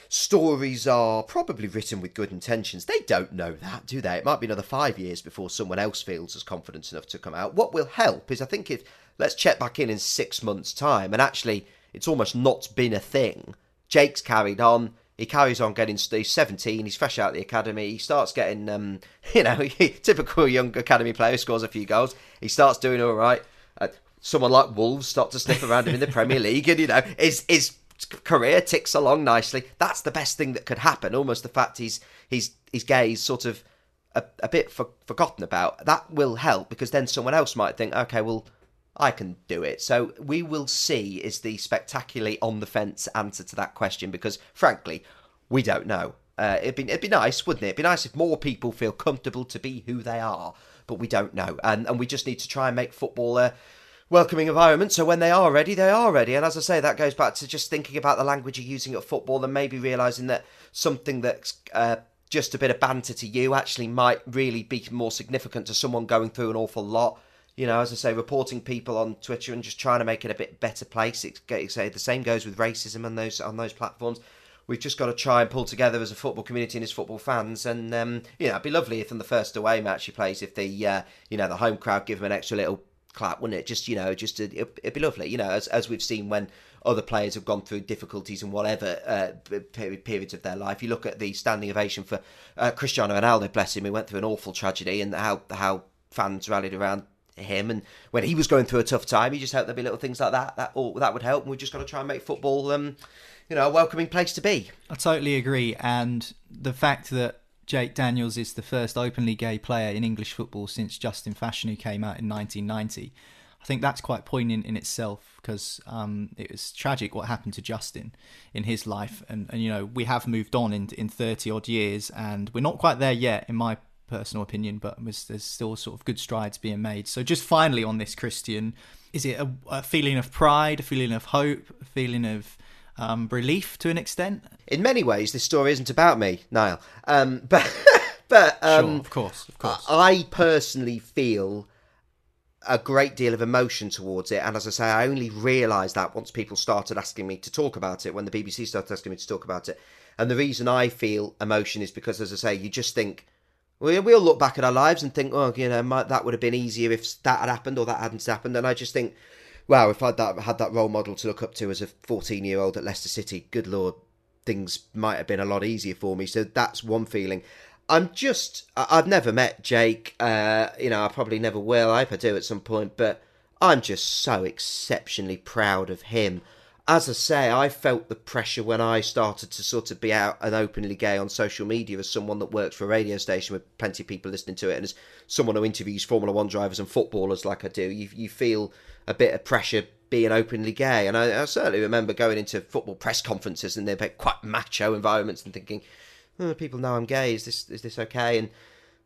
stories are probably written with good intentions, they don't know that, do they? It might be another five years before someone else feels as confident enough to come out. What will help is, I think, if let's check back in in six months' time, and actually, it's almost not been a thing. Jake's carried on. He carries on getting. He's seventeen. He's fresh out of the academy. He starts getting, um, you know, typical young academy player scores a few goals. He starts doing all right. Uh, someone like Wolves start to sniff around him in the Premier League, and you know, his his career ticks along nicely. That's the best thing that could happen. Almost the fact he's he's he's gay is sort of a, a bit for, forgotten about. That will help because then someone else might think, okay, well, I can do it. So we will see is the spectacularly on the fence answer to that question because frankly, we don't know. Uh, it'd be it'd be nice, wouldn't it? It'd be nice if more people feel comfortable to be who they are, but we don't know, and and we just need to try and make football a welcoming environment. So when they are ready, they are ready. And as I say, that goes back to just thinking about the language you're using at football, and maybe realizing that something that's uh, just a bit of banter to you actually might really be more significant to someone going through an awful lot you know, as I say, reporting people on Twitter and just trying to make it a bit better place. It's, the same goes with racism on those on those platforms. We've just got to try and pull together as a football community and as football fans. And um, you know, it'd be lovely if in the first away match he plays, if the uh, you know the home crowd give him an extra little clap, wouldn't it? Just you know, just to, it'd, be lovely. You know, as as we've seen when other players have gone through difficulties and whatever uh, period, periods of their life. You look at the standing ovation for uh, Cristiano Ronaldo, bless him, who went through an awful tragedy, and how how fans rallied around him and when he was going through a tough time he just hoped there'd be little things like that that all that would help and we've just got to try and make football um you know a welcoming place to be I totally agree. And the fact that Jake Daniels is the first openly gay player in English football since Justin Fashanu, who came out in 1990, I think that's quite poignant in itself because um, it was tragic what happened to Justin in his life, and, and you know we have moved on in in thirty odd years, and we're not quite there yet, in my personal opinion, but there's still sort of good strides being made. So just finally on this, Christian, is it a, a feeling of pride, a feeling of hope, a feeling of um, relief to an extent? In many ways, this story isn't about me, Niall. Um, but but um, sure, of course, of course, I personally feel a great deal of emotion towards it. And as I say, I only realised that once people started asking me to talk about it, when the BBC started asking me to talk about it. And the reason I feel emotion is because, as I say, you just think, we, we all look back at our lives and think, oh, you know, might, that would have been easier if that had happened or that hadn't happened. And I just think, wow, if I'd that, had that role model to look up to as a 14 year old at Leicester City, good lord, things might have been a lot easier for me. So that's one feeling. I'm just, I've never met Jake. Uh, you know, I probably never will. I hope I do at some point, but I'm just so exceptionally proud of him. As I say, I felt the pressure when I started to sort of be out and openly gay on social media as someone that works for a radio station with plenty of people listening to it, and as someone who interviews Formula One drivers and footballers like I do, you, you feel a bit of pressure being openly gay. And I, I certainly remember going into football press conferences and they're quite macho environments and thinking, oh, people know I'm gay. Is this is this okay? And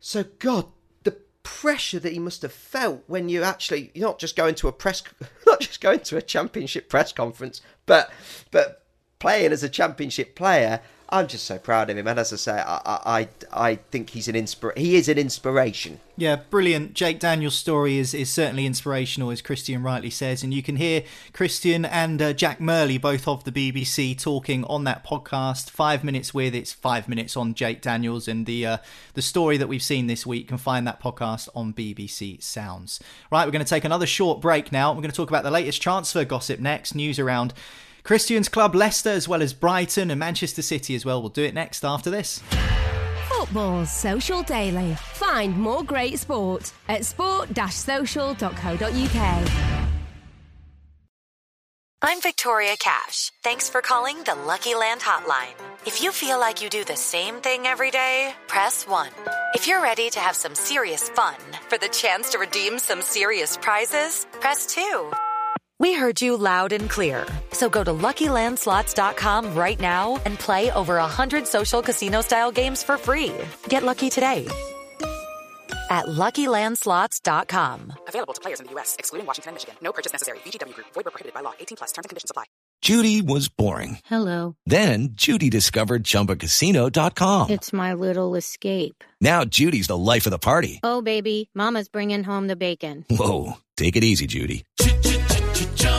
so, God, the pressure that he must have felt when you actually you're not just going to a press, not just going to a championship press conference, but but playing as a championship player I'm just so proud of him, and as I say, I I, I think he's an inspir- He is an inspiration. Yeah, brilliant. Jake Daniels' story is, is certainly inspirational, as Christian rightly says, and you can hear Christian and uh, Jack Murley, both of the BBC, talking on that podcast. Five minutes with it's five minutes on Jake Daniels and the uh, the story that we've seen this week. You can find that podcast on BBC Sounds. Right, we're going to take another short break now. We're going to talk about the latest transfer gossip next. News around Christian's club Leicester, as well as Brighton and Manchester City as well. We'll do it next after this. Football Social Daily. Find more great sport at sport-social.co.uk. I'm Victoria Cash. Thanks for calling the Lucky Land Hotline. If you feel like you do the same thing every day, press 1. If you're ready to have some serious fun for the chance to redeem some serious prizes, press 2. We heard you loud and clear. So go to LuckyLandSlots.com right now and play over 100 social casino-style games for free. Get lucky today at LuckyLandSlots.com. Available to players in the U.S., excluding Washington and Michigan. No purchase necessary. VGW Group. Void where prohibited by law. 18 plus. Terms and conditions apply. Judy was boring. Hello. Then Judy discovered ChumbaCasino.com. It's my little escape. Now Judy's the life of the party. Oh, baby, mama's bringing home the bacon. Whoa, take it easy, Judy.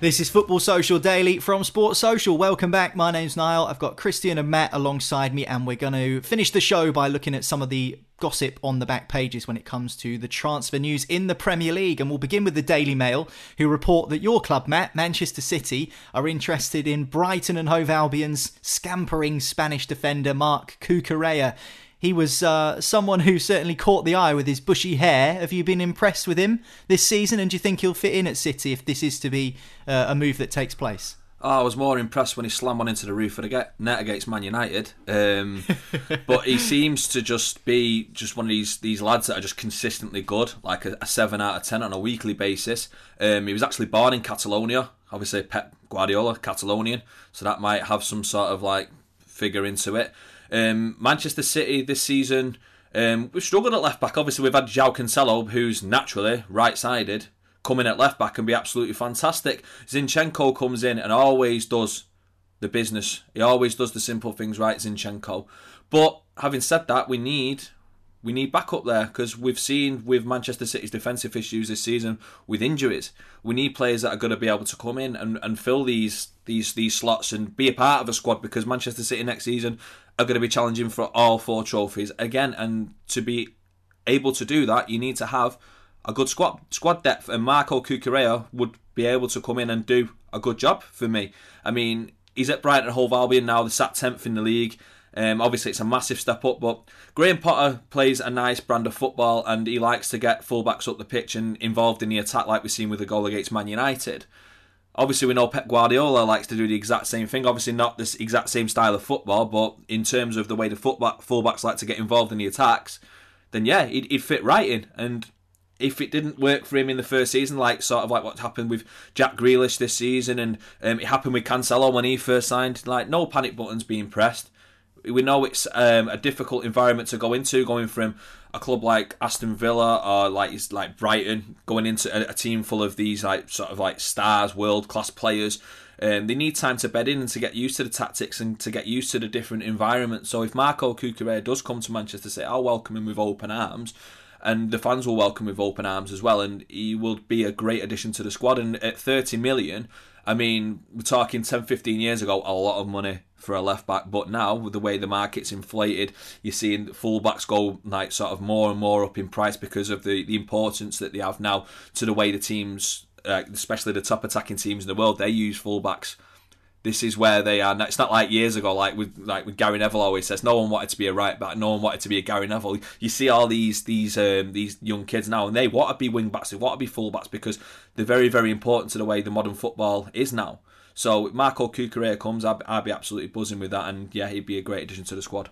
This is Football Social Daily from Sports Social. Welcome back. My name's Niall. I've got Christian and Matt alongside me, and we're going to finish the show by looking at some of the gossip on the back pages when it comes to the transfer news in the Premier League. And we'll begin with the Daily Mail, who report that your club, Matt, Manchester City, are interested in Brighton and Hove Albion's scampering Spanish defender Marc Cucurella. He was uh, someone who certainly caught the eye with his bushy hair. Have you been impressed with him this season? And do you think he'll fit in at City if this is to be uh, a move that takes place? Oh, I was more impressed when he slammed one into the roof of the net against Man United. Um, but he seems to just be just one of these these lads that are just consistently good, like a, a seven out of ten on a weekly basis. Um, he was actually born in Catalonia. Obviously, Pep Guardiola, Catalonian, so that might have some sort of like figure into it. Um, Manchester City this season, um, we've struggled at left back. Obviously, we've had João Cancelo, who's naturally right sided, come in at left back and be absolutely fantastic. Zinchenko comes in and always does the business. He always does the simple things right, Zinchenko. But having said that, we need we need backup there because we've seen with Manchester City's defensive issues this season with injuries. We need players that are going to be able to come in and, and fill these these these slots and be a part of a squad because Manchester City next season are going to be challenging for all four trophies again. And to be able to do that, you need to have a good squad squad depth. And Marco Cucurella would be able to come in and do a good job for me. I mean, he's at Brighton and Hove Albion now. They're sat tenth in the league. Um, obviously, it's a massive step up, but Graham Potter plays a nice brand of football and he likes to get fullbacks up the pitch and involved in the attack, like we've seen with the goal against Man United. Obviously, we know Pep Guardiola likes to do the exact same thing. Obviously, not this exact same style of football, but in terms of the way the fullback, fullbacks like to get involved in the attacks, then yeah, he'd, he'd fit right in. And if it didn't work for him in the first season, like sort of like what happened with Jack Grealish this season, and um, it happened with Cancelo when he first signed, like no panic buttons being pressed. We know it's um, a difficult environment to go into, going from a club like Aston Villa or like like Brighton, going into a, a team full of these like sort of like stars, world class players. Um, they need time to bed in and to get used to the tactics and to get used to the different environment. So if Marco Cucurella does come to Manchester City, I'll welcome him with open arms and the fans will welcome with open arms as well. And he will be a great addition to the squad. And at 30 million, I mean, we're talking 10, 15 years ago, a lot of money for a left back. But now, with the way the market's inflated, you're seeing fullbacks go like sort of more and more up in price because of the, the importance that they have now to the way the teams, uh, especially the top attacking teams in the world, they use fullbacks this is where they are. It's not like years ago, like with like with Gary Neville always says, no one wanted to be a right back, no one wanted to be a Gary Neville. You see all these these um, these young kids now, and they want to be wing backs, they want to be full backs because they're very very important to the way the modern football is now. So if Marco Cucurella comes, I'd, I'd be absolutely buzzing with that, and yeah, he'd be a great addition to the squad.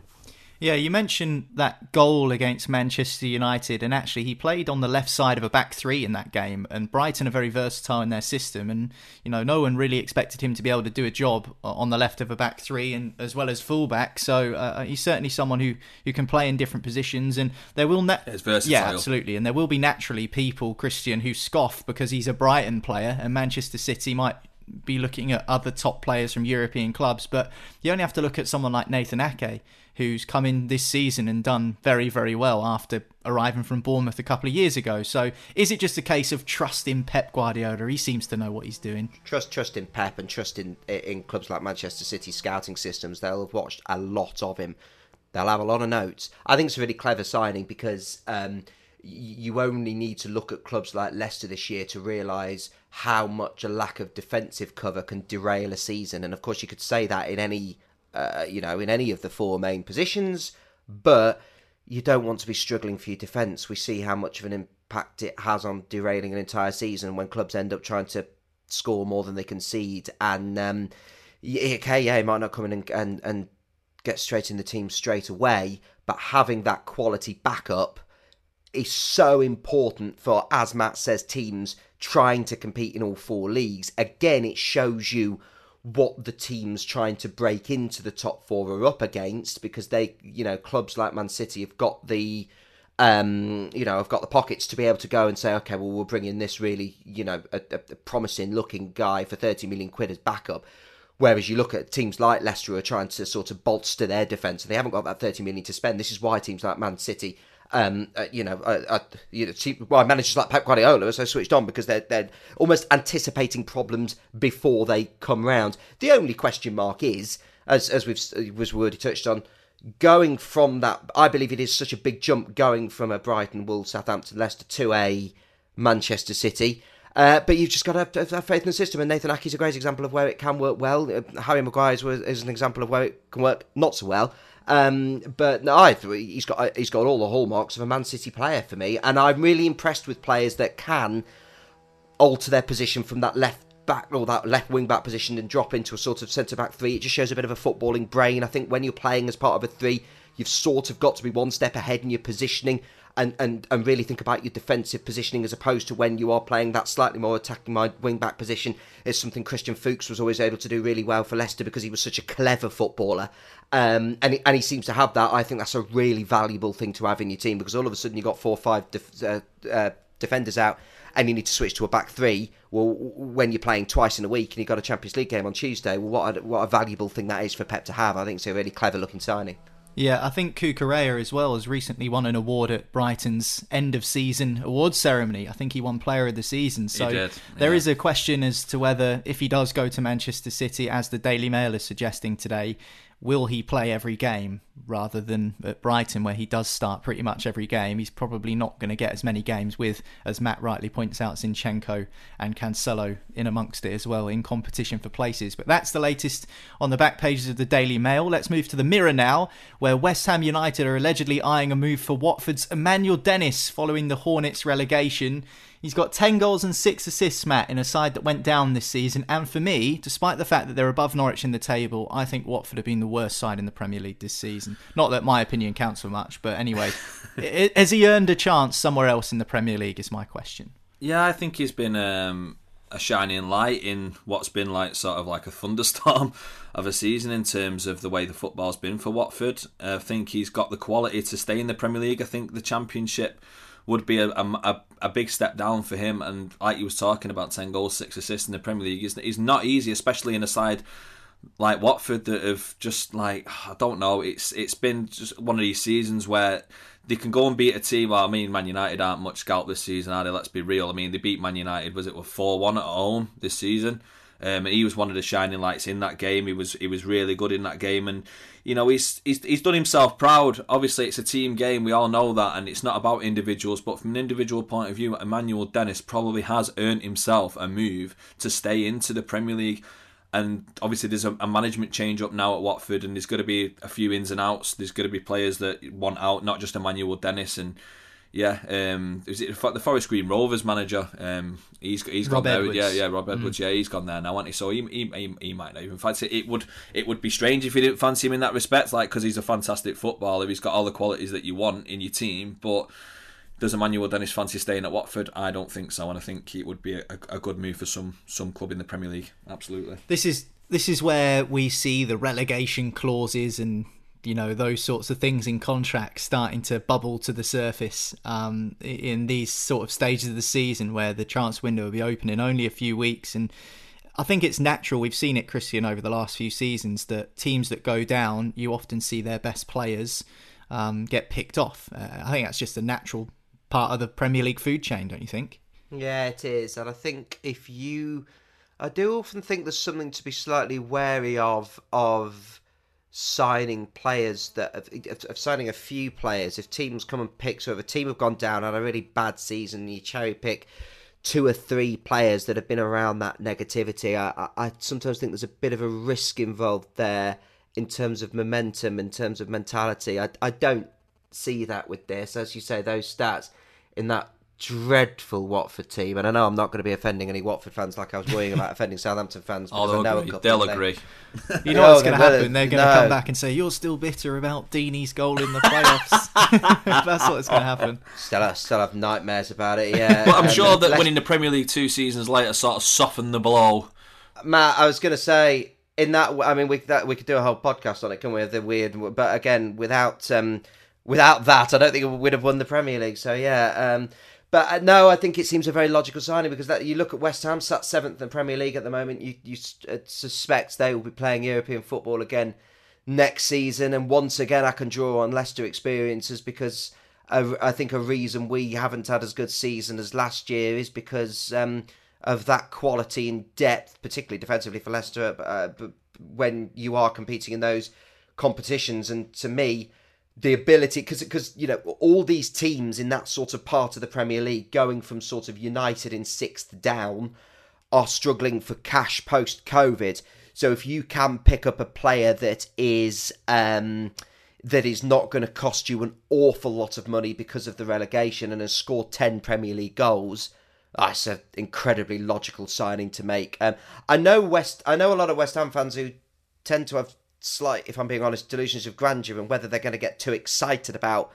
Yeah, you mentioned that goal against Manchester United, and actually he played on the left side of a back three in that game. And Brighton are very versatile in their system, and you know no one really expected him to be able to do a job on the left of a back three, and as well as fullback. So uh, he's certainly someone who, who can play in different positions, and there will na- yeah absolutely, and there will be naturally people Christian who scoff because he's a Brighton player, and Manchester City might be looking at other top players from European clubs, but you only have to look at someone like Nathan Ake who's come in this season and done very, very well after arriving from Bournemouth a couple of years ago. So is it just a case of trusting Pep Guardiola? He seems to know what he's doing. Trust, trust in Pep and trust in, in clubs like Manchester City scouting systems. They'll have watched a lot of him. They'll have a lot of notes. I think it's a really clever signing because um, you only need to look at clubs like Leicester this year to realise how much a lack of defensive cover can derail a season. And of course, you could say that in any uh, you know, in any of the four main positions, but you don't want to be struggling for your defence. We see how much of an impact it has on derailing an entire season when clubs end up trying to score more than they concede. And um, okay, yeah, he might not come in and, and, and get straight in the team straight away, but having that quality backup is so important for, as Matt says, teams trying to compete in all four leagues. Again, it shows you what the teams trying to break into the top four are up against because they, you know, clubs like Man City have got the, um, you know, have got the pockets to be able to go and say, okay, well, we'll bring in this really, you know, a, a promising looking guy for 30 million quid as backup. Whereas you look at teams like Leicester who are trying to sort of bolster their defence and they haven't got that 30 million to spend. This is why teams like Man City um, uh, you know, uh, uh, you know, managers like Pep Guardiola so switched on because they're they're almost anticipating problems before they come round. The only question mark is, as as we've was already touched on, going from that. I believe it is such a big jump going from a Brighton, Wolves, Southampton, Leicester to a Manchester City. Uh, but you've just got to have, have, faith in the system, and Nathan Ake is a great example of where it can work well. Uh, Harry Maguire is an example of where it can work not so well. Um, but no, I, he's got he's got all the hallmarks of a Man City player for me, and I'm really impressed with players that can alter their position from that left back or that left wing back position and drop into a sort of centre back three. It just shows a bit of a footballing brain. I think when you're playing as part of a three, you've sort of got to be one step ahead in your positioning and, and, and really think about your defensive positioning as opposed to when you are playing that slightly more attacking mind wing back position. is something Christian Fuchs was always able to do really well for Leicester because he was such a clever footballer. Um, and, he, and he seems to have that. I think that's a really valuable thing to have in your team because all of a sudden you've got four or five def- uh, uh, defenders out and you need to switch to a back three. Well, when you're playing twice in a week and you've got a Champions League game on Tuesday, well, what a, what a valuable thing that is for Pep to have. I think it's a really clever looking signing. Yeah, I think Cucurella as well has recently won an award at Brighton's end of season awards ceremony. I think he won Player of the Season. So yeah. there is a question as to whether, if he does go to Manchester City, as the Daily Mail is suggesting today, will he play every game rather than at Brighton where he does start pretty much every game? He's probably not going to get as many games with, as Matt rightly points out, Zinchenko and Cancelo in amongst it as well in competition for places. But that's the latest on the back pages of the Daily Mail. Let's move to the Mirror now, where West Ham United are allegedly eyeing a move for Watford's Emmanuel Dennis following the Hornets relegation. He's got 10 goals and 6 assists, Matt, in a side that went down this season. And for me, despite the fact that they're above Norwich in the table, I think Watford have been the worst side in the Premier League this season. Not that my opinion counts for much, but anyway, has he earned a chance somewhere else in the Premier League, is my question. Yeah, I think he's been um, a shining light in what's been like sort of like a thunderstorm of a season in terms of the way the football's been for Watford. I think he's got the quality to stay in the Premier League. I think the Championship would be a, a, a big step down for him. And like he was talking about, 10 goals, 6 assists in the Premier League is, not easy, especially in a side like Watford that have just like I don't know. It's it's been just one of these seasons where they can go and beat a team. Well, I mean, Man United aren't much scalp this season, are they? Let's be real. I mean, they beat Man United. Was it four one at home this season? Um, and he was one of the shining lights in that game. He was he was really good in that game, and you know he's he's he's done himself proud. Obviously, it's a team game. We all know that, and it's not about individuals. But from an individual point of view, Emmanuel Dennis probably has earned himself a move to stay into the Premier League. And obviously, there's a, a management change up now at Watford, and there's going to be a few ins and outs. There's going to be players that want out, not just Emmanuel Dennis and yeah, um, is it the Forest Green Rovers manager? Um, he's he's Rob gone Edwards. there. Yeah, yeah, Rob Edwards. Mm. Yeah, he's gone there now, hasn't he? So he, he, he, he might not even fancy. It would it would be strange if you didn't fancy him in that respect, like because he's a fantastic footballer. He's got all the qualities that you want in your team, but. Does Emmanuel Dennis fancy staying at Watford? I don't think so, and I think it would be a, a good move for some some club in the Premier League. Absolutely. This is this is where we see the relegation clauses and you know those sorts of things in contracts starting to bubble to the surface um, in these sort of stages of the season where the chance window will be open in only a few weeks. And I think it's natural we've seen it Christian over the last few seasons that teams that go down you often see their best players um, get picked off. Uh, I think that's just a natural part of the Premier League food chain don't you think? Yeah it is. And I think if you I do often think there's something to be slightly wary of of signing players that of signing a few players. If teams come and pick, so if a team have gone down had a really bad season, you cherry pick two or three players that have been around that negativity. I, I, I sometimes think there's a bit of a risk involved there in terms of momentum, in terms of mentality. I, I don't see that with this, as you say, those stats in that dreadful Watford team, and I know I'm not going to be offending any Watford fans like I was worrying about offending Southampton fans. Oh, they'll know agree. They'll agree. You know what's going to happen? They're going to no. come back and say you're still bitter about Deeney's goal in the playoffs. That's what's going to happen. Still, have, still have nightmares about it. Yeah, but I'm sure that winning the Premier League two seasons later sort of softened the blow. Matt, I was going to say in that. I mean, we that we could do a whole podcast on it, can we? The weird, but again, without um, without that, I don't think we'd have won the Premier League. So yeah. Um, but uh, no, I think it seems a very logical signing because that you look at West Ham, sat seventh in Premier League at the moment. You you uh, suspect they will be playing European football again next season, and once again, I can draw on Leicester experiences because I think a reason we haven't had as good a season as last year is because um, of that quality and depth, particularly defensively for Leicester. Uh, when you are competing in those competitions, and to me the ability because because you know all these teams in that sort of part of the Premier League going from sort of United in sixth down are struggling for cash post COVID. So if you can pick up a player that is um, that is not going to cost you an awful lot of money because of the relegation and has scored ten Premier League goals, that's an incredibly logical signing to make. Um, I know West. I know a lot of West Ham fans who tend to have slight, if I'm being honest, delusions of grandeur and whether they're going to get too excited about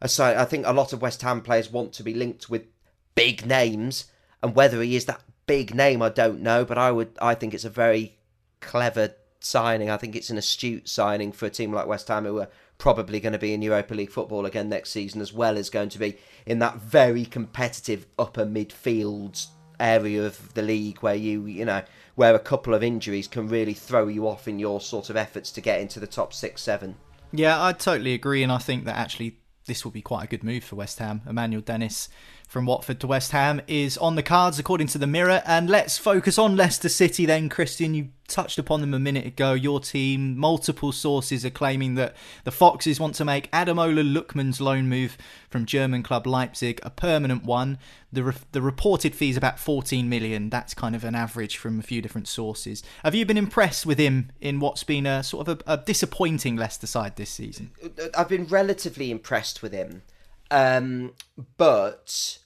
a side. I think a lot of West Ham players want to be linked with big names, and whether he is that big name, I don't know. But I would, I think it's a very clever signing. I think it's an astute signing for a team like West Ham, who are probably going to be in Europa League football again next season, as well as going to be in that very competitive upper midfield area of the league where you, you know, where a couple of injuries can really throw you off in your sort of efforts to get into the top six, seven. Yeah, I totally agree, and I think that actually this will be quite a good move for West Ham. Emmanuel Dennis from Watford to West Ham is on the cards, according to the Mirror. And let's focus on Leicester City then, Christian. You touched upon them a minute ago. Your team, multiple sources are claiming that the Foxes want to make Ademola Lookman's loan move from German club Leipzig a permanent one. The, re- the reported fee is about 14 million. That's kind of an average from a few different sources. Have you been impressed with him in what's been a sort of a, a disappointing Leicester side this season? I've been relatively impressed with him. Um, but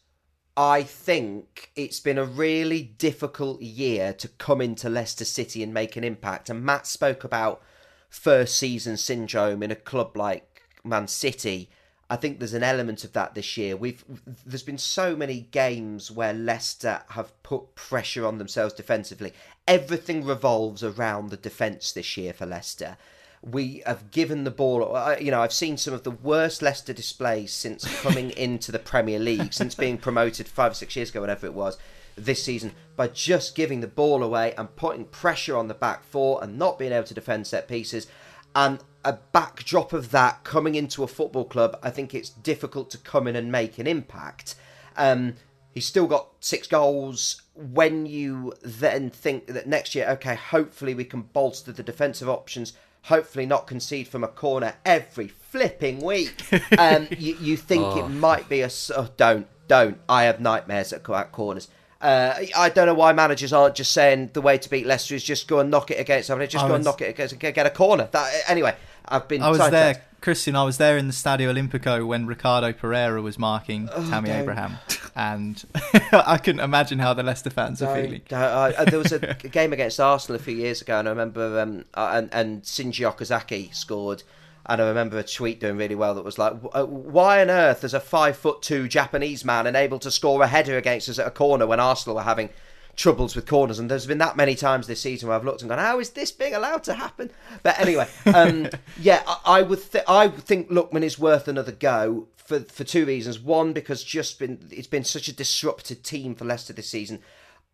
I think it's been a really difficult year to come into Leicester City and make an impact. And Matt spoke about first season syndrome in a club like Man City. I think there's an element of that this year. We've there's been so many games where Leicester have put pressure on themselves defensively. Everything revolves around the defence this year for Leicester we have given the ball. You know, I've seen some of the worst Leicester displays since coming into the Premier League, since being promoted five or six years ago, whatever it was, this season, by just giving the ball away and putting pressure on the back four and not being able to defend set pieces. And a backdrop of that coming into a football club, I think it's difficult to come in and make an impact. Um, he's still got six goals. When you then think that next year, okay, hopefully we can bolster the defensive options hopefully not concede from a corner every flipping week. Um, you, you think oh. it might be a oh, don't don't. I have nightmares at, at corners. Uh, I don't know why managers aren't just saying the way to beat Leicester is just go and knock it against somebody, just I go was... and knock it against, get a corner. That, anyway, I've been. I was there, Christian. I was there in the Stadio Olimpico when Ricardo Pereira was marking oh, Tammy don't. Abraham, and I couldn't imagine how the Leicester fans don't, are feeling. Uh, there was a game against Arsenal a few years ago, and I remember um, and, and Shinji Okazaki scored. And I remember a tweet doing really well that was like, uh, "Why on earth is a five foot two Japanese man unable to score a header against us at a corner when Arsenal were having troubles with corners, and there's been that many times this season where I've looked and gone, "How is this being allowed to happen?" But anyway, um, yeah, I, I would th- I think Lookman is worth another go for for two reasons. One, because just been it's been such a disrupted team for Leicester this season.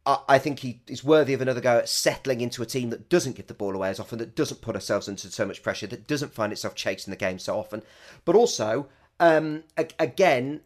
I, I think he is worthy of another go at settling into a team that doesn't give the ball away as often, that doesn't put ourselves into so much pressure, that doesn't find itself chasing the game so often. But also, um, again,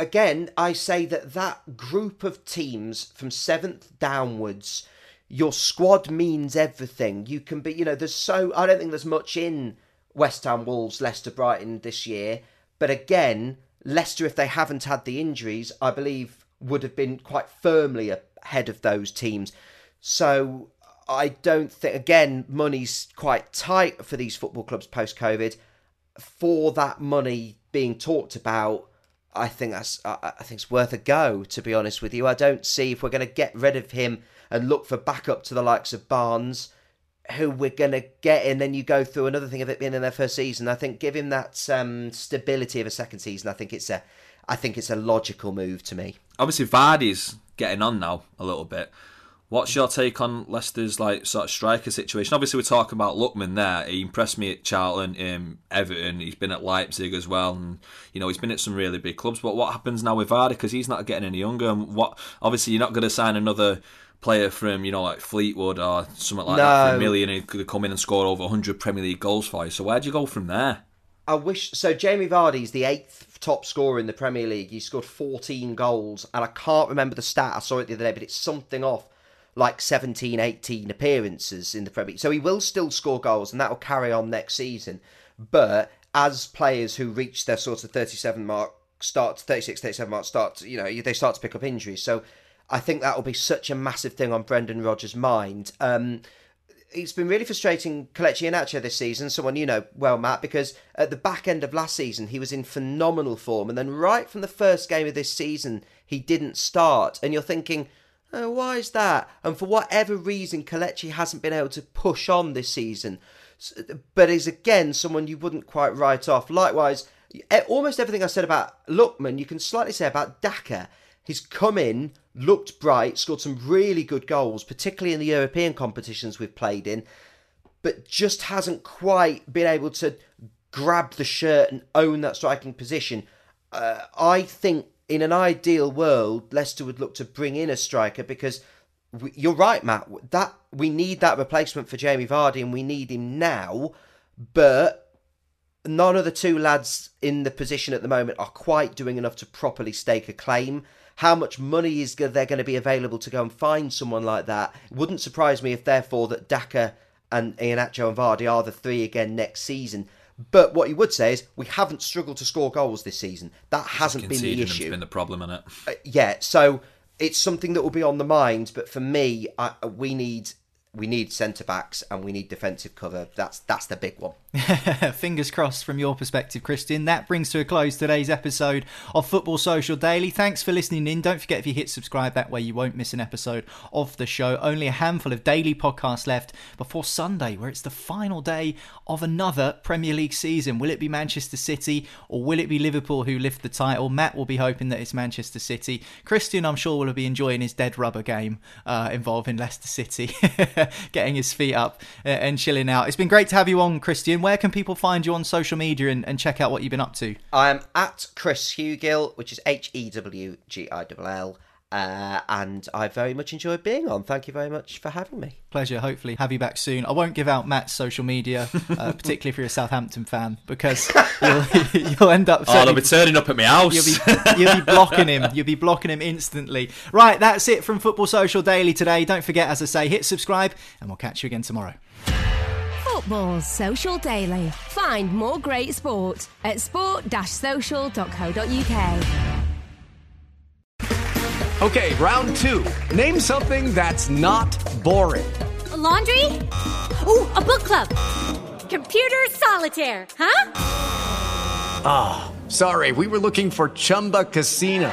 again, I say that that group of teams from seventh downwards, your squad means everything. You can be, you know, there's so, I don't think there's much in West Ham, Wolves, Leicester, Brighton this year. But again, Leicester, if they haven't had the injuries, I believe would have been quite firmly ahead of those teams. So I don't think, again, money's quite tight for these football clubs post COVID. For that money being talked about, I think that's I, think it's worth a go. To be honest with you, I don't see if we're going to get rid of him and look for backup to the likes of Barnes, who we're going to get, and then you go through another thing of it being in their first season. I think give him that um, stability of a second season. I think it's a I think it's a logical move to me. Obviously, Vardy's getting on now a little bit. What's your take on Leicester's like sort of striker situation? Obviously, we're talking about Lookman there. He impressed me at Charlton, um, Everton. He's been at Leipzig as well, and you know he's been at some really big clubs. But what happens now with Vardy because he's not getting any younger? And what obviously you're not going to sign another player from you know like Fleetwood or something like no. that for a million. He could come in and score over 100 Premier League goals for you. So where do you go from there? I wish so. Jamie Vardy's the eighth top scorer in the Premier League. He scored 14 goals, and I can't remember the stat. I saw it the other day, but it's something off like 17, 18 appearances in the Premier League. So he will still score goals, and that will carry on next season. But as players who reach their sort of 37 mark, start 36, 37 mark, start, you know, they start to pick up injuries. So I think that will be such a massive thing on Brendan Rodgers' mind. Um, it's been really frustrating Kelechi Iheanacho this season, someone you know well, Matt, because at the back end of last season he was in phenomenal form, and then right from the first game of this season he didn't start, and you're thinking, Oh, why is that? And for whatever reason, Kelechi hasn't been able to push on this season, but is again someone you wouldn't quite write off. Likewise, almost everything I said about Lookman, you can slightly say about Daka. He's come in, looked bright, scored some really good goals, particularly in the European competitions we've played in, but just hasn't quite been able to grab the shirt and own that striking position. Uh, I think in an ideal world, Leicester would look to bring in a striker because we, you're right, Matt. That we need that replacement for Jamie Vardy, and we need him now. But none of the two lads in the position at the moment are quite doing enough to properly stake a claim. How much money is there going to be available to go and find someone like that? It wouldn't surprise me if, therefore, that Daka and Iheanacho and Vardy are the three again next season. But what you would say is we haven't struggled to score goals this season. That hasn't been the issue. Been the problem in it. Uh, yeah, so it's something that will be on the mind. But for me, I, we need we need centre backs and we need defensive cover. That's that's the big one. Fingers crossed from your perspective, Christian. That brings to a close today's episode of Football Social Daily. Thanks for listening in. Don't forget if you hit subscribe, that way you won't miss an episode of the show. Only a handful of daily podcasts left before Sunday, where it's the final day of another Premier League season. Will it be Manchester City or will it be Liverpool who lift the title? Matt will be hoping that it's Manchester City. Christian, I'm sure, will be enjoying his dead rubber game uh, involving Leicester City, getting his feet up uh, and chilling out. It's been great to have you on, Christian where can people find you on social media and, and check out what you've been up to? I'm at Chris Hewgill, which is H E W G I L L. Uh, and I very much enjoyed being on. Thank you very much for having me. Pleasure. Hopefully, have you back soon. I won't give out Matt's social media, uh, particularly if you're a Southampton fan, because you'll, you'll end up. Oh, they'll be turning up at my house. You'll be, you'll be blocking him. You'll be blocking him instantly. Right, that's it from Football Social Daily today. Don't forget, as I say, hit subscribe, and we'll catch you again tomorrow. Football's Social Daily. Find more great sport at sport-social.co.uk. Okay, round two. Name something that's not boring. A laundry? Ooh, a book club. Computer solitaire, huh? Ah, oh, sorry, we were looking for Chumba Casino.